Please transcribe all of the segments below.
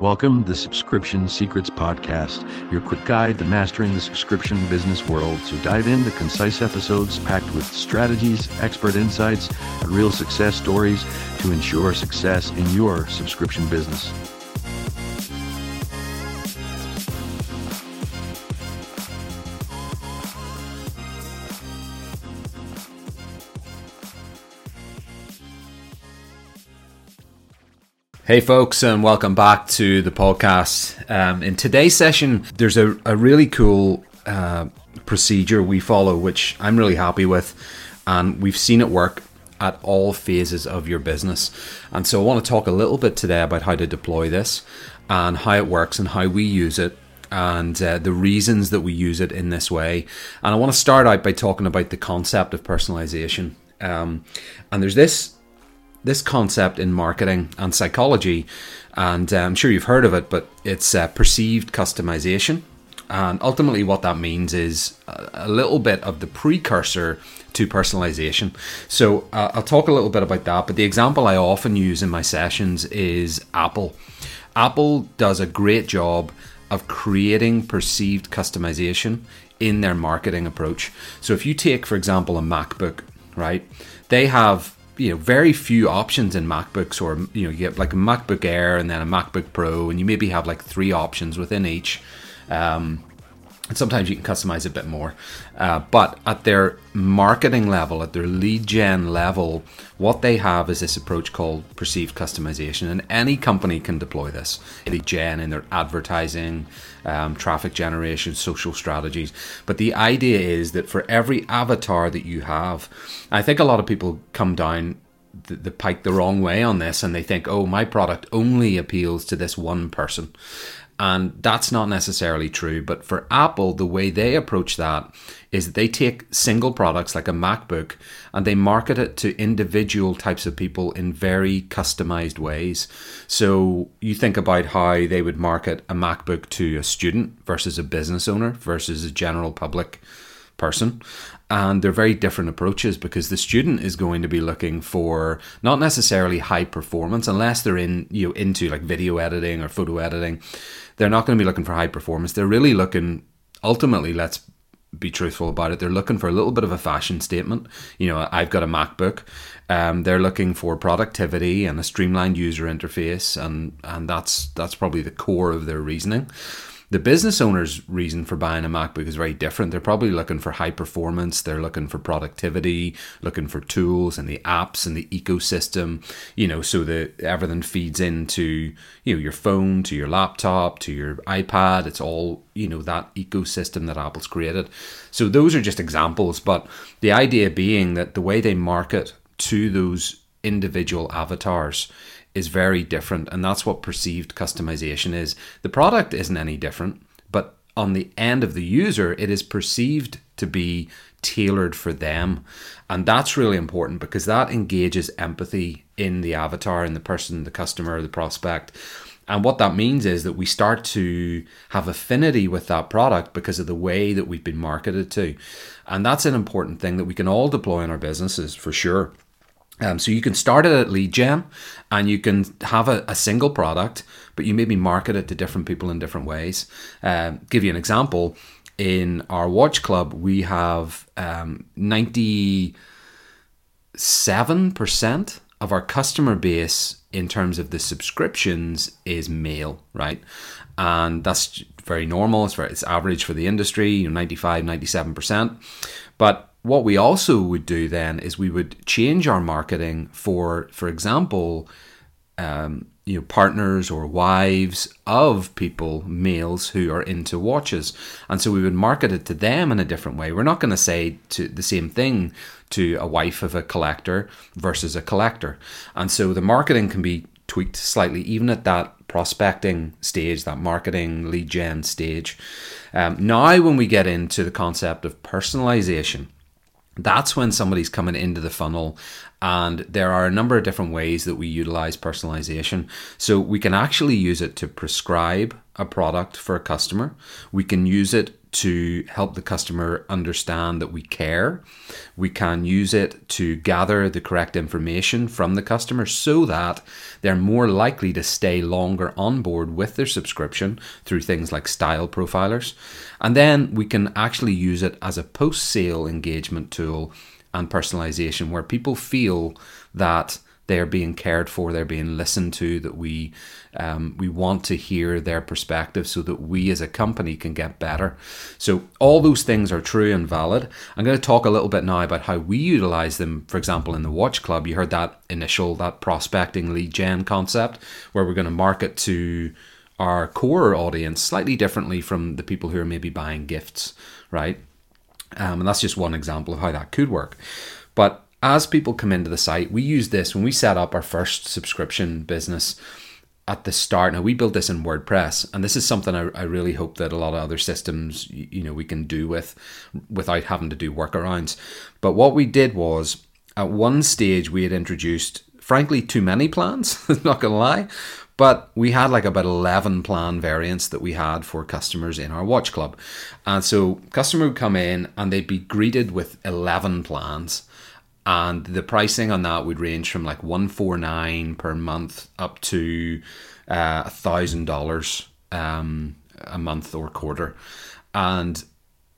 Welcome to the Subscription Secrets Podcast, your quick guide to mastering the subscription business world. So dive into concise episodes packed with strategies, expert insights, and real success stories to ensure success in your subscription business. Hey, folks, and welcome back to the podcast. Um, in today's session, there's a, a really cool uh, procedure we follow, which I'm really happy with, and we've seen it work at all phases of your business. And so, I want to talk a little bit today about how to deploy this and how it works and how we use it and uh, the reasons that we use it in this way. And I want to start out by talking about the concept of personalization. Um, and there's this this concept in marketing and psychology, and uh, I'm sure you've heard of it, but it's uh, perceived customization. And ultimately, what that means is a little bit of the precursor to personalization. So, uh, I'll talk a little bit about that. But the example I often use in my sessions is Apple. Apple does a great job of creating perceived customization in their marketing approach. So, if you take, for example, a MacBook, right, they have you know very few options in MacBooks, or you know you get like a MacBook Air and then a MacBook Pro, and you maybe have like three options within each. Um, sometimes you can customize a bit more. Uh, but at their marketing level, at their lead gen level, what they have is this approach called perceived customization. And any company can deploy this lead gen in their advertising, um, traffic generation, social strategies. But the idea is that for every avatar that you have, I think a lot of people come down the, the pike the wrong way on this and they think, oh, my product only appeals to this one person. And that's not necessarily true. But for Apple, the way they approach that is that they take single products like a MacBook and they market it to individual types of people in very customized ways. So you think about how they would market a MacBook to a student versus a business owner versus a general public person and they're very different approaches because the student is going to be looking for not necessarily high performance unless they're in you know into like video editing or photo editing they're not going to be looking for high performance. They're really looking ultimately let's be truthful about it they're looking for a little bit of a fashion statement. You know i've got a macbook um, they're looking for productivity and a streamlined user interface and and that's that's probably the core of their reasoning the business owner's reason for buying a MacBook is very different. They're probably looking for high performance, they're looking for productivity, looking for tools and the apps and the ecosystem, you know, so that everything feeds into, you know, your phone, to your laptop, to your iPad. It's all, you know, that ecosystem that Apple's created. So those are just examples, but the idea being that the way they market to those individual avatars is very different, and that's what perceived customization is. The product isn't any different, but on the end of the user, it is perceived to be tailored for them. And that's really important because that engages empathy in the avatar, in the person, the customer, the prospect. And what that means is that we start to have affinity with that product because of the way that we've been marketed to. And that's an important thing that we can all deploy in our businesses for sure. Um, so you can start it at lead gen and you can have a, a, single product, but you maybe market it to different people in different ways. Um, give you an example. In our watch club, we have um, 97% of our customer base in terms of the subscriptions is male, right? And that's very normal. It's, very, it's average for the industry, you know, 95, 97%. But what we also would do then is we would change our marketing for, for example, um, you know, partners or wives of people, males who are into watches, and so we would market it to them in a different way. We're not going to say to the same thing to a wife of a collector versus a collector, and so the marketing can be tweaked slightly, even at that prospecting stage, that marketing lead gen stage. Um, now, when we get into the concept of personalization that's when somebody's coming into the funnel and there are a number of different ways that we utilize personalization so we can actually use it to prescribe a product for a customer we can use it to help the customer understand that we care. We can use it to gather the correct information from the customer so that they're more likely to stay longer on board with their subscription through things like style profilers. And then we can actually use it as a post sale engagement tool and personalization where people feel that they're being cared for, they're being listened to, that we um, we want to hear their perspective so that we as a company can get better. So all those things are true and valid. I'm going to talk a little bit now about how we utilize them. For example, in the Watch Club, you heard that initial that prospecting lead gen concept where we're going to market to our core audience slightly differently from the people who are maybe buying gifts, right? Um, and that's just one example of how that could work. But as people come into the site, we use this when we set up our first subscription business at the start. Now we built this in WordPress, and this is something I, I, really hope that a lot of other systems, you know, we can do with without having to do workarounds. But what we did was at one stage we had introduced, frankly, too many plans. not gonna lie, but we had like about 11 plan variants that we had for customers in our watch club. And so customer would come in and they'd be greeted with 11 plans and the pricing on that would range from like 149 per month up to uh, a thousand dollars um, a month or quarter. And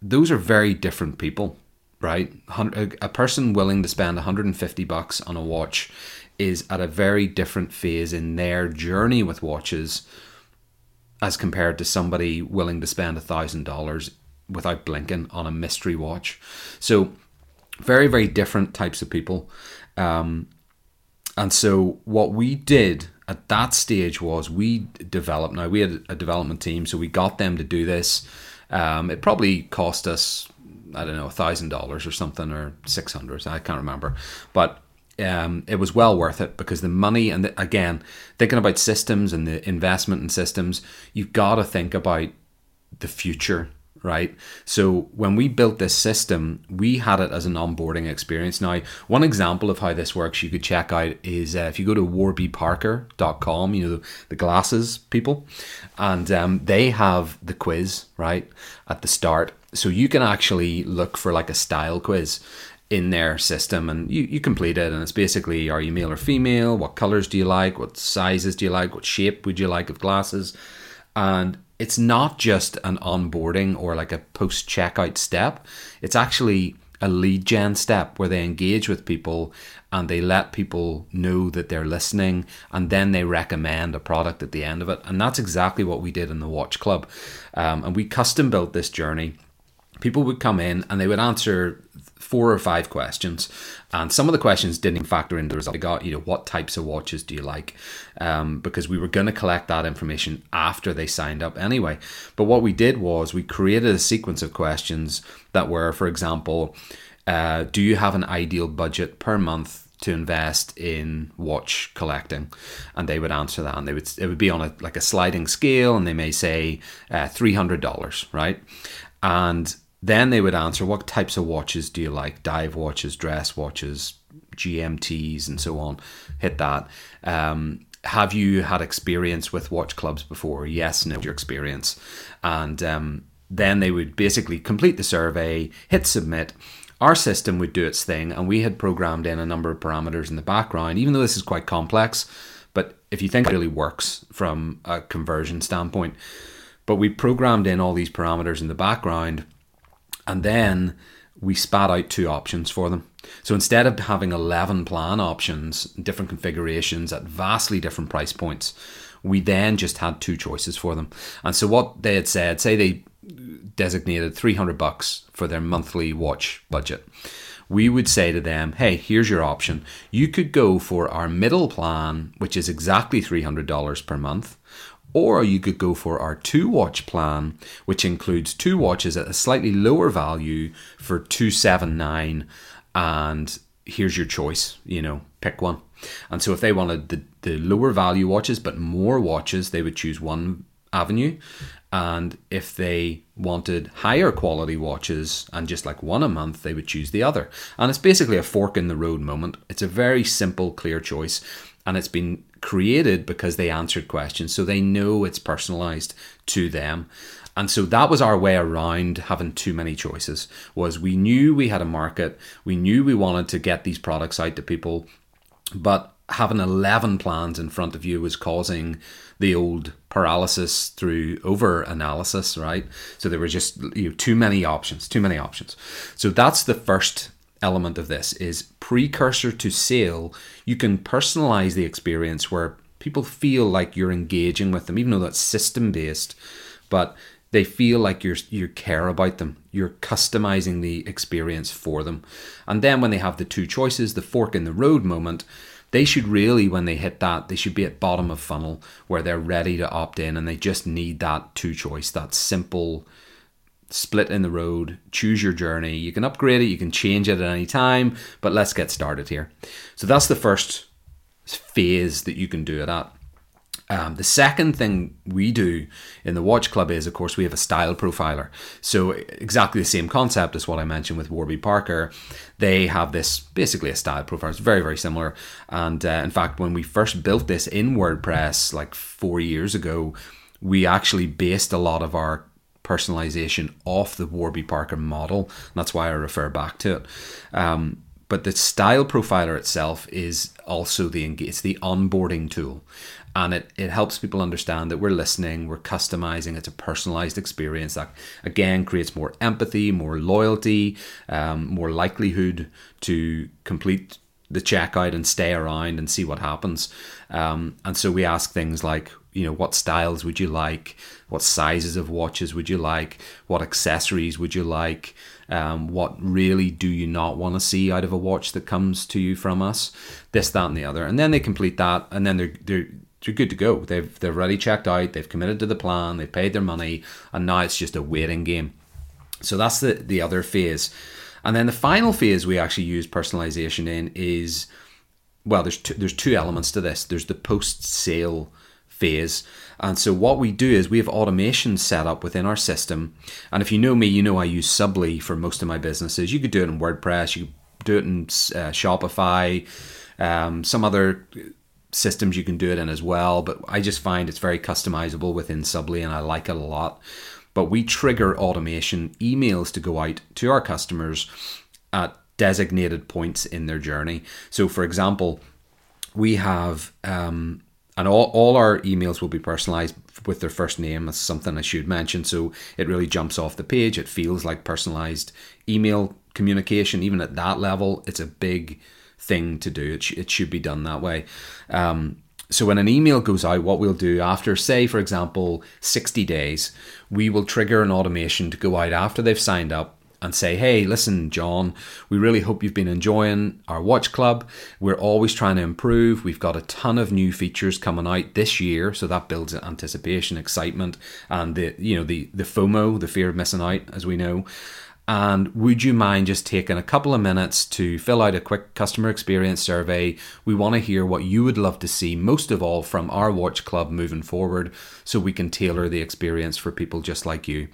those are very different people right? A person willing to spend 150 bucks on a watch is at a very different phase in their journey with watches as compared to somebody willing to spend a thousand dollars without blinking on a mystery watch. So very very different types of people. Um, and so what we did at that stage was we developed now we had a development team so we got them to do this. Um, it probably cost us i don't know a thousand dollars or something or 600 i can't remember. But um, it was well worth it because the money and the, again thinking about systems and the investment in systems you've got to think about the future right? So when we built this system, we had it as an onboarding experience. Now, one example of how this works you could check out is uh, if you go to warbyparker.com, you know, the, the glasses people, and um, they have the quiz, right, at the start. So you can actually look for like a style quiz in their system and you, you complete it and it's basically are you male or female what colors do you like what sizes do you like what shape would you like of glasses and it's not just an onboarding or like a post checkout step. It's actually a lead gen step where they engage with people and they let people know that they're listening and then they recommend a product at the end of it. And that's exactly what we did in the Watch Club. Um, and we custom built this journey. People would come in and they would answer four or five questions, and some of the questions didn't even factor into the result. I got, you know, what types of watches do you like? Um, because we were going to collect that information after they signed up anyway. But what we did was we created a sequence of questions that were, for example, uh, do you have an ideal budget per month to invest in watch collecting and they would answer that and they would it would be on a like a sliding scale and they may say uh, $300 right and then they would answer what types of watches do you like? Dive watches, dress watches, GMTs, and so on. Hit that. Um, have you had experience with watch clubs before? Yes, no, your experience. And um, then they would basically complete the survey, hit submit. Our system would do its thing, and we had programmed in a number of parameters in the background, even though this is quite complex. But if you think it really works from a conversion standpoint, but we programmed in all these parameters in the background and then we spat out two options for them. So instead of having 11 plan options, different configurations at vastly different price points, we then just had two choices for them. And so what they had said, say they designated 300 bucks for their monthly watch budget. We would say to them, hey, here's your option. You could go for our middle plan, which is exactly $300 per month, or you could go for our two watch plan, which includes two watches at a slightly lower value for 279 and here's your choice, you know, pick one. And so if they wanted the, the lower value watches but more watches, they would choose one avenue. And if they wanted higher quality watches and just like one a month, they would choose the other. And it's basically a fork in the road moment. It's a very simple, clear choice. And it's been created because they answered questions. So they know it's personalized to them. And so that was our way around having too many choices. Was we knew we had a market, we knew we wanted to get these products out to people, but having 11 plans in front of you was causing the old paralysis through over analysis, right? So there were just you know, too many options, too many options. So that's the first element of this is precursor to sale. You can personalize the experience where people feel like you're engaging with them, even though that's system based, but they feel like you're you care about them. You're customizing the experience for them. And then when they have the two choices, the fork in the road moment, they should really when they hit that they should be at bottom of funnel where they're ready to opt in and they just need that two choice that simple split in the road choose your journey you can upgrade it you can change it at any time but let's get started here so that's the first phase that you can do it at um, the second thing we do in the Watch Club is, of course, we have a style profiler. So, exactly the same concept as what I mentioned with Warby Parker. They have this basically a style profile. It's very, very similar. And uh, in fact, when we first built this in WordPress like four years ago, we actually based a lot of our personalization off the Warby Parker model. And that's why I refer back to it. Um, but the style profiler itself is also the it's the onboarding tool and it, it helps people understand that we're listening, we're customizing, it's a personalized experience that again creates more empathy, more loyalty, um, more likelihood to complete the checkout and stay around and see what happens. Um, and so we ask things like, you know, what styles would you like? What sizes of watches would you like? What accessories would you like? Um, what really do you not want to see out of a watch that comes to you from us? This, that, and the other. And then they complete that, and then they're, they're they're good to go. They've they've already checked out. They've committed to the plan. They've paid their money, and now it's just a waiting game. So that's the the other phase, and then the final phase we actually use personalization in is well, there's two, there's two elements to this. There's the post sale phase. And so what we do is we have automation set up within our system. And if you know me, you know I use Subbly for most of my businesses. You could do it in WordPress, you could do it in uh, Shopify, um, some other systems you can do it in as well. But I just find it's very customizable within Subbly and I like it a lot. But we trigger automation emails to go out to our customers at designated points in their journey. So, for example, we have, um, and all, all our emails will be personalized with their first name. That's something I should mention. So it really jumps off the page. It feels like personalized email communication. Even at that level, it's a big thing to do. It, sh- it should be done that way. Um, so when an email goes out, what we'll do after, say, for example, 60 days, we will trigger an automation to go out after they've signed up and say, hey, listen, John, we really hope you've been enjoying our watch club. We're always trying to improve. We've got a ton of new features coming out this year, so that builds anticipation, excitement, and the you know the the FOMO, the fear of missing out, as we know. And would you mind just taking a couple of minutes to fill out a quick customer experience survey? We want to hear what you would love to see most of all from our watch club moving forward so we can tailor the experience for people just like you.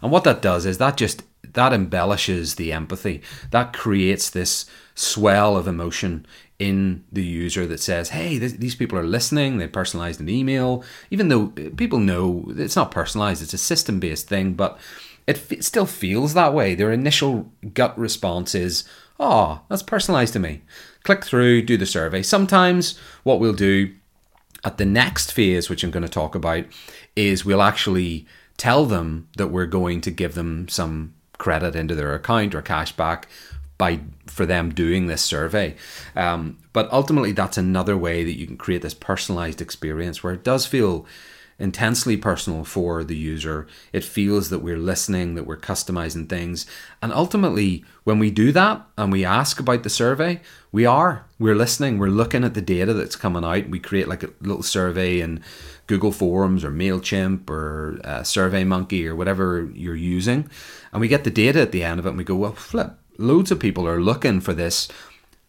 And what that does is that just that embellishes the empathy. That creates this swell of emotion in the user that says, "Hey, this, these people are listening. They personalized an email, even though uh, people know it's not personalized. It's a system-based thing, but." It, f- still feels that way. Their initial gut response is, oh, that's personalized to me. Click through, do the survey. Sometimes what we'll do at the next phase, which I'm going to talk about, is we'll actually tell them that we're going to give them some credit into their account or cash back by for them doing this survey. Um, but ultimately, that's another way that you can create this personalized experience where it does feel intensely personal for the user. It feels that we're listening, that we're customizing things. And ultimately, when we do that and we ask about the survey, we are. We're listening, we're looking at the data that's coming out. We create like a little survey in Google Forms or MailChimp or uh, SurveyMonkey or whatever you're using. And we get the data at the end of it and we go, well, flip. Loads of people are looking for this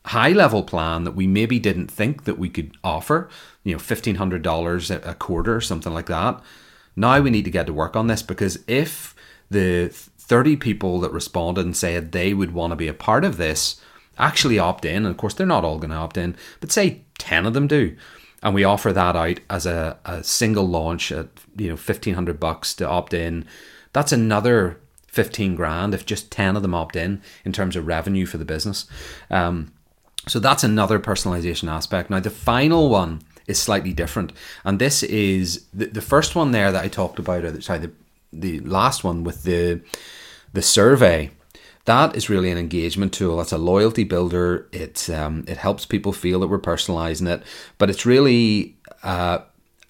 high level plan that we maybe didn't think that we could offer, you know, $1,500 a quarter, or something like that. Now we need to get to work on this because if the 30 people that responded and said they would want to be a part of this actually opt in, and of course they're not all going to opt in, but say 10 of them do, and we offer that out as a, a single launch at you know 1500 bucks to opt in That's another 15 grand if just 10 of them opt in in terms of revenue for the business. Um, so that's another personalization aspect. Now, the final one is slightly different. And this is the, the first one there that I talked about, or sorry, the, the last one with the, the survey. That is really an engagement tool. That's a loyalty builder. It um, it helps people feel that we're personalizing it, but it's really uh,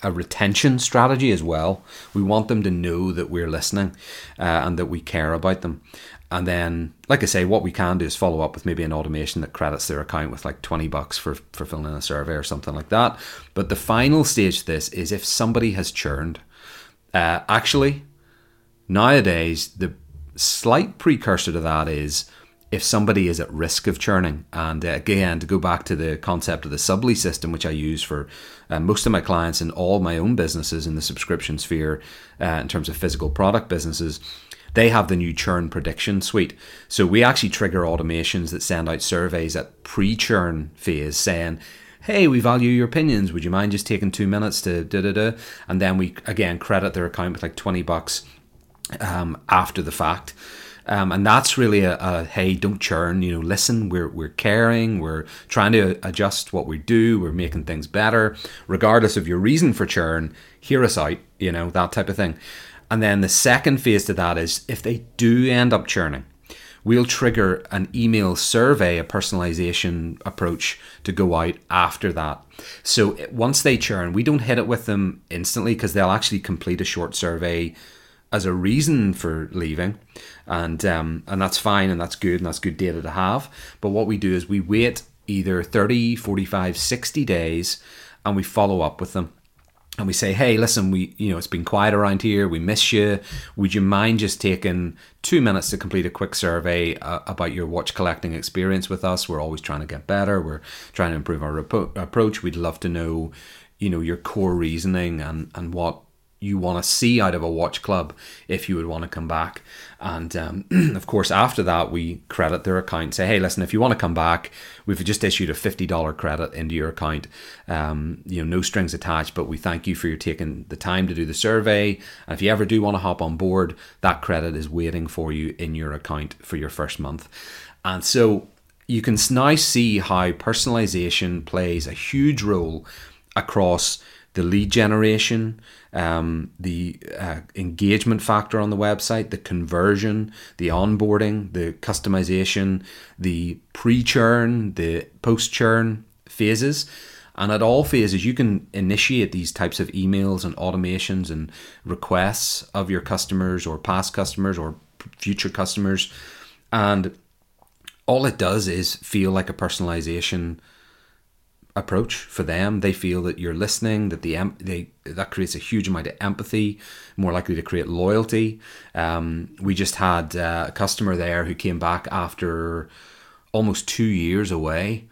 a retention strategy as well. We want them to know that we're listening uh, and that we care about them. And then, like I say, what we can do is follow up with maybe an automation that credits their account with like 20 bucks for, for filling in a survey or something like that. But the final stage of this is if somebody has churned. Uh, actually, nowadays, the slight precursor to that is if somebody is at risk of churning. And uh, again, to go back to the concept of the Subbly's system, which I use for uh, most of my clients and all my own businesses in the subscription sphere uh, in terms of physical product businesses they have the new churn prediction suite. So we actually trigger automations that send out surveys at pre churn phase saying, hey, we value your opinions. Would you mind just taking two minutes to da da da? And then we again credit their account with like 20 bucks um, after the fact. Um, and that's really a, a, hey, don't churn. You know, listen. We're we're caring. We're trying to adjust what we do. We're making things better, regardless of your reason for churn. Hear us out. You know that type of thing. And then the second phase to that is if they do end up churning, we'll trigger an email survey, a personalization approach to go out after that. So once they churn, we don't hit it with them instantly because they'll actually complete a short survey as a reason for leaving, and um, and that's fine and that's good and that's good data to have. But what we do is we wait either 30, 45, 60 days and we follow up with them and we say, hey, listen, we you know it's been quiet around here. We miss you. Would you mind just taking two minutes to complete a quick survey uh, about your watch collecting experience with us? We're always trying to get better. We're trying to improve our approach. We'd love to know, you know, your core reasoning and and what you want to see out of a watch club if you would want to come back. And um, of course, after that, we credit their account. Say, hey, listen, if you want to come back, we've just issued a fifty dollar credit into your account. Um, you know, no strings attached, but we thank you for your taking the time to do the survey. And if you ever do want to hop on board, that credit is waiting for you in your account for your first month. And so you can now see how personalization plays a huge role across the lead generation, um, the uh, engagement factor on the website, the conversion, the onboarding, the customization, the pre churn, the post churn phases. And at all phases, you can initiate these types of emails and automations and requests of your customers or past customers or future customers. And all it does is feel like a personalization approach for them. They feel that you're listening, that the em- they that creates a huge amount of empathy, more likely to create loyalty. Um, we just had uh, a customer there who came back after almost two years away.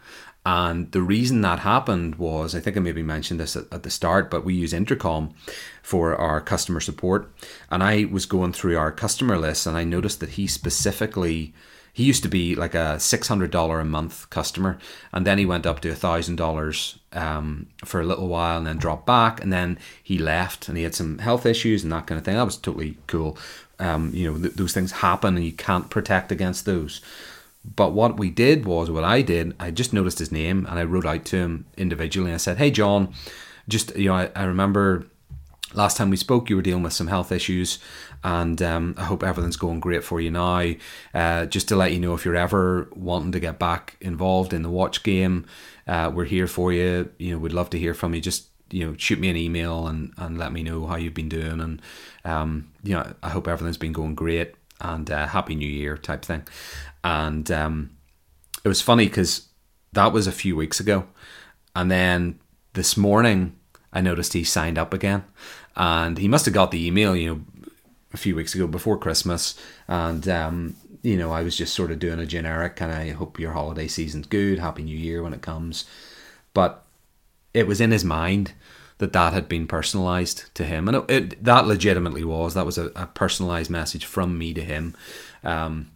And the reason that happened was, I think I maybe mentioned this at, at the start, but we use Intercom for our customer support. And I was going through our customer list and I noticed that he specifically he used to be like a six hundred dollar a month customer, and then he went up to a thousand dollars um, for a little while, and then dropped back, and then he left, and he had some health issues and that kind of thing. That was totally cool. Um, you know, th- those things happen, and you can't protect against those. But what we did was, what I did, I just noticed his name, and I wrote out to him individually. I said, "Hey, John, just you know, I, I remember." last time we spoke, you were dealing with some health issues, and um, I hope everything's going great for you now. Uh, just to let you know, if you're ever wanting to get back involved in the watch game, uh, we're here for you. You know, we'd love to hear from you. Just you know, shoot me an email and, and let me know how you've been doing, and um, you know, I hope everything's been going great and uh, happy New Year type thing. And um, it was funny because that was a few weeks ago, and then this morning I noticed he signed up again, and he must have got the email, you know, a few weeks ago before Christmas, and um, you know, I was just sort of doing a generic kind of I hope your holiday season's good, happy new year when it comes, but it was in his mind that that had been personalized to him, and it, it that legitimately was that was a, a, personalized message from me to him. Um,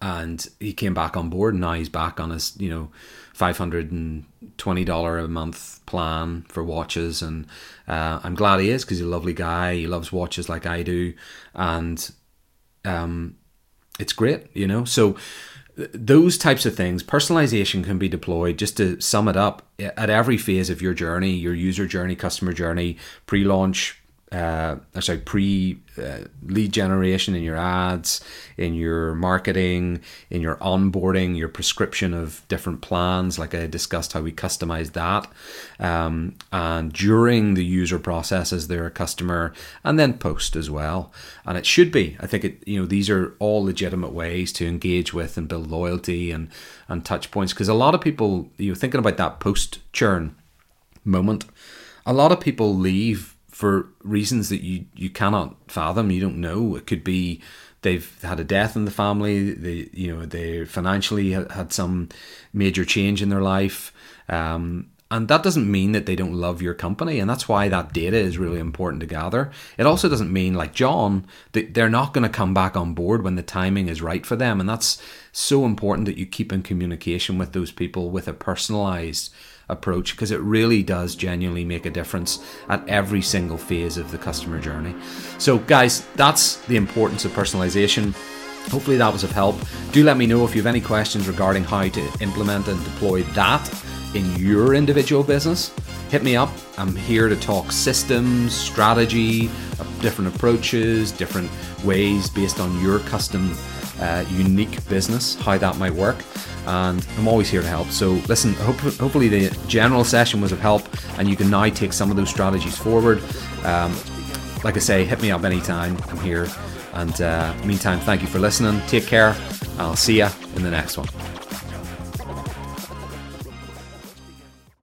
and he came back on board and now he's back on his you know $520 a month plan for watches. And uh, I'm glad he is because he's a lovely guy. He loves watches like I do. And um, it's great, you know? So, those types of things, personalization can be deployed just to sum it up at every phase of your journey, your user journey, customer journey, pre launch, uh, sorry, pre uh, lead generation in your ads, in your marketing, in your onboarding, your prescription of different plans, like I discussed how we customize that, um, and during the user process as they're a customer, and then post as well. And it should be, I think, it you know these are all legitimate ways to engage with and build loyalty and and touch points. Because a lot of people, you know, thinking about that post churn moment, a lot of people leave for reasons that you you cannot fathom. You don't know. It could be they've had a death in the family. They you know they financially had some major change in their life. Um, and that doesn't mean that they don't love your company. And that's why that data is really important to gather. It also doesn't mean, like John, that they're not going to come back on board when the timing is right for them. And that's so important that you keep in communication with those people with a personalized approach because it really does genuinely make a difference at every single phase of the customer journey. So, guys, that's the importance of personalization. Hopefully, that was of help. Do let me know if you have any questions regarding how to implement and deploy that in your individual business. Hit me up. I'm here to talk systems, strategy, different approaches, different ways based on your custom, uh, unique business, how that might work and I'm always here to help. So listen, hope, hopefully the general session was of help, and you can now take some of those strategies forward. Um, like I say, hit me up anytime. I'm here. And uh, meantime, thank you for listening. Take care. I'll see you in the next one.